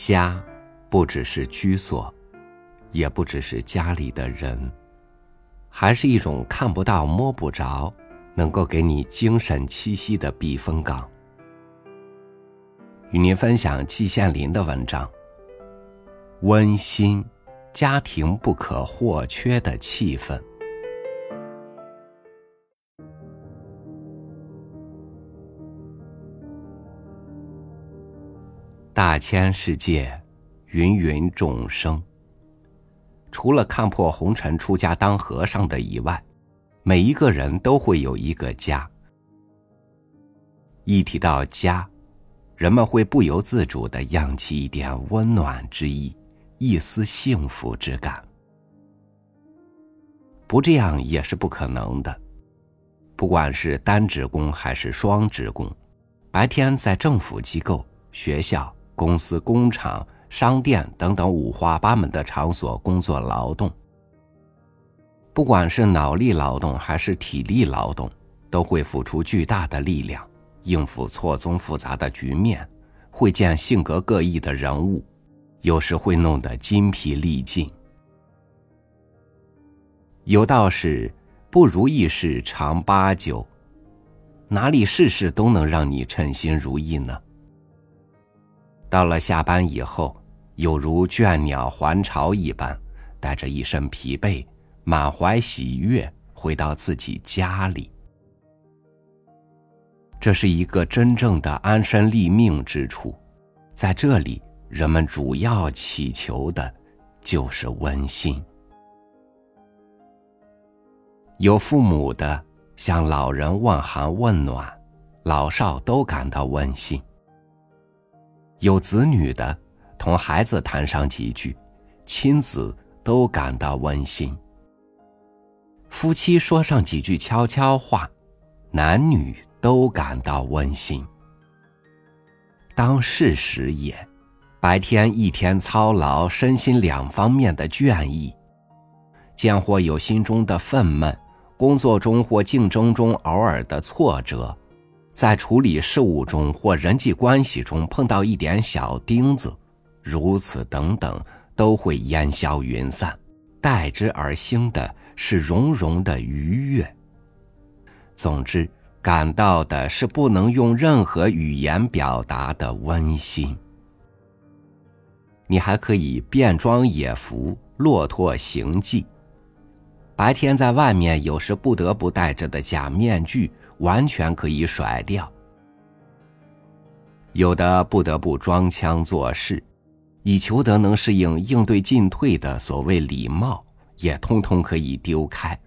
家，不只是居所，也不只是家里的人，还是一种看不到、摸不着，能够给你精神栖息的避风港。与您分享季羡林的文章。温馨，家庭不可或缺的气氛。大千世界，芸芸众生。除了看破红尘、出家当和尚的以外，每一个人都会有一个家。一提到家，人们会不由自主的漾起一点温暖之意。一丝幸福之感，不这样也是不可能的。不管是单职工还是双职工，白天在政府机构、学校、公司、工厂、商店等等五花八门的场所工作劳动，不管是脑力劳动还是体力劳动，都会付出巨大的力量，应付错综复杂的局面，会见性格各异的人物。有时会弄得筋疲力尽。有道是，不如意事常八九，哪里事事都能让你称心如意呢？到了下班以后，有如倦鸟还巢一般，带着一身疲惫，满怀喜悦回到自己家里。这是一个真正的安身立命之处，在这里。人们主要祈求的，就是温馨。有父母的向老人问寒问暖，老少都感到温馨；有子女的同孩子谈上几句，亲子都感到温馨；夫妻说上几句悄悄话，男女都感到温馨。当事实也。白天一天操劳，身心两方面的倦意，见或有心中的愤懑，工作中或竞争中偶尔的挫折，在处理事务中或人际关系中碰到一点小钉子，如此等等，都会烟消云散，代之而兴的是融融的愉悦。总之，感到的是不能用任何语言表达的温馨。你还可以变装野服，骆驼行迹。白天在外面，有时不得不戴着的假面具，完全可以甩掉；有的不得不装腔作势，以求得能适应应对进退的所谓礼貌，也通通可以丢开，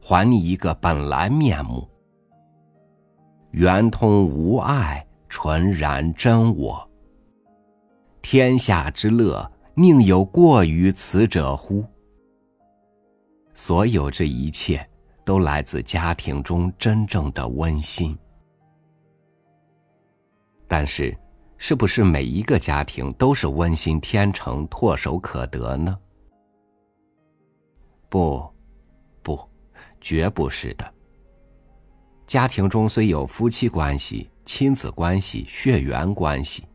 还你一个本来面目。圆通无碍，纯然真我。天下之乐，宁有过于此者乎？所有这一切，都来自家庭中真正的温馨。但是，是不是每一个家庭都是温馨天成、唾手可得呢？不，不，绝不是的。家庭中虽有夫妻关系、亲子关系、血缘关系。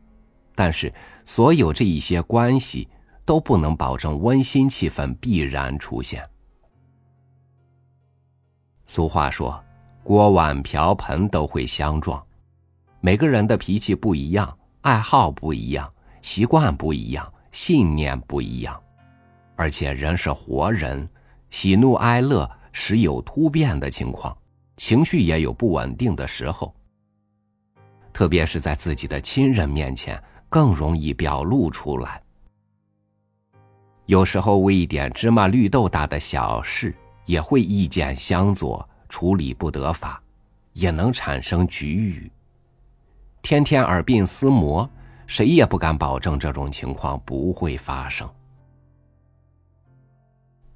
但是，所有这一些关系都不能保证温馨气氛必然出现。俗话说：“锅碗瓢盆都会相撞。”每个人的脾气不一样，爱好不一样，习惯不一样，信念不一样，而且人是活人，喜怒哀乐时有突变的情况，情绪也有不稳定的时候。特别是在自己的亲人面前。更容易表露出来。有时候为一点芝麻绿豆大的小事，也会意见相左，处理不得法，也能产生局语。天天耳鬓厮磨，谁也不敢保证这种情况不会发生。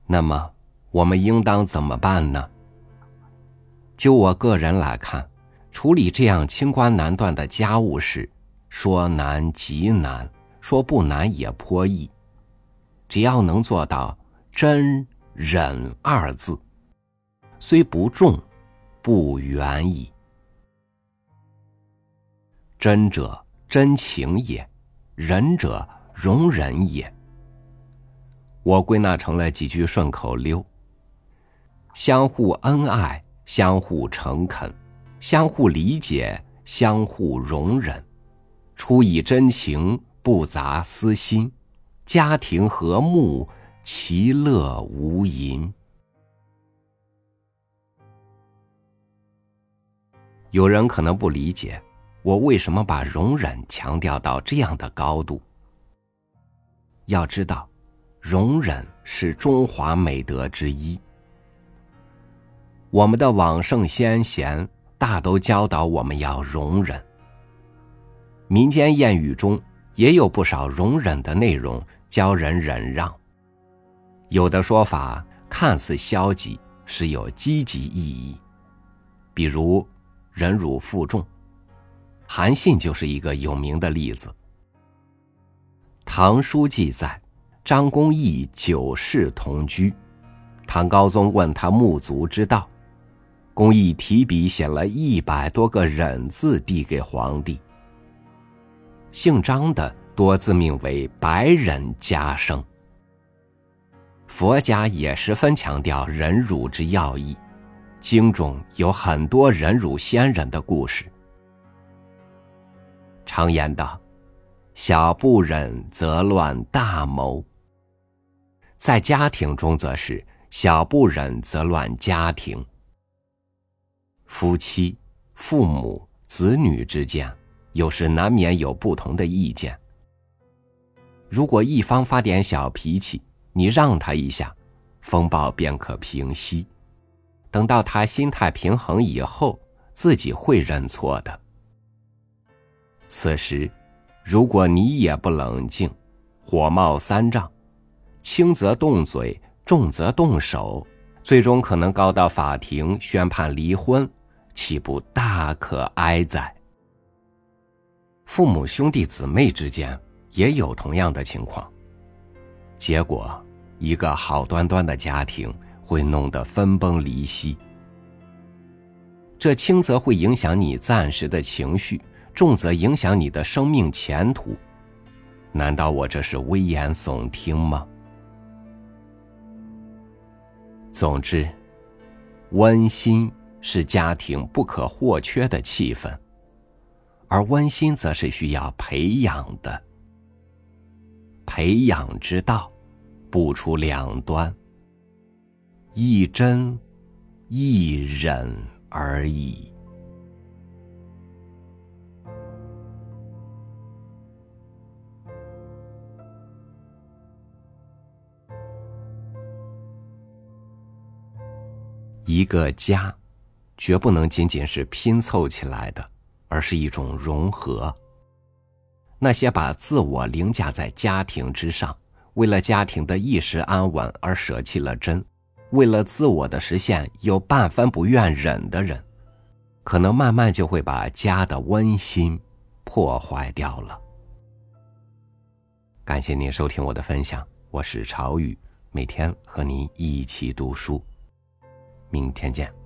那么，我们应当怎么办呢？就我个人来看，处理这样清官难断的家务事。说难极难，说不难也颇易。只要能做到真忍二字，虽不重，不远矣。真者真情也，忍者容忍也。我归纳成了几句顺口溜：相互恩爱，相互诚恳，相互理解，相互容忍，出以真情，不杂私心，家庭和睦，其乐无垠。有人可能不理解，我为什么把容忍强调到这样的高度。要知道。容忍是中华美德之一。我们的往圣先贤大都教导我们要容忍。民间谚语中也有不少容忍的内容，教人忍让。有的说法看似消极，实有积极意义。比如“忍辱负重”，韩信就是一个有名的例子。唐书记载。张公义九世同居，唐高宗问他沐足之道，公义提笔写了一百多个忍字递给皇帝。姓张的多自命为白忍家生。佛家也十分强调忍辱之要义，经中有很多忍辱先人的故事。常言道：“小不忍则乱大谋。”在家庭中，则是小不忍则乱家庭。夫妻、父母、子女之间，有时难免有不同的意见。如果一方发点小脾气，你让他一下，风暴便可平息。等到他心态平衡以后，自己会认错的。此时，如果你也不冷静，火冒三丈。轻则动嘴，重则动手，最终可能告到法庭宣判离婚，岂不大可哀哉？父母兄弟姊妹之间也有同样的情况，结果一个好端端的家庭会弄得分崩离析。这轻则会影响你暂时的情绪，重则影响你的生命前途。难道我这是危言耸听吗？总之，温馨是家庭不可或缺的气氛，而温馨则是需要培养的。培养之道，不出两端，一真一忍而已。一个家，绝不能仅仅是拼凑起来的，而是一种融合。那些把自我凌驾在家庭之上，为了家庭的一时安稳而舍弃了真，为了自我的实现有半分不愿忍的人，可能慢慢就会把家的温馨破坏掉了。感谢您收听我的分享，我是朝雨，每天和您一起读书。明天见。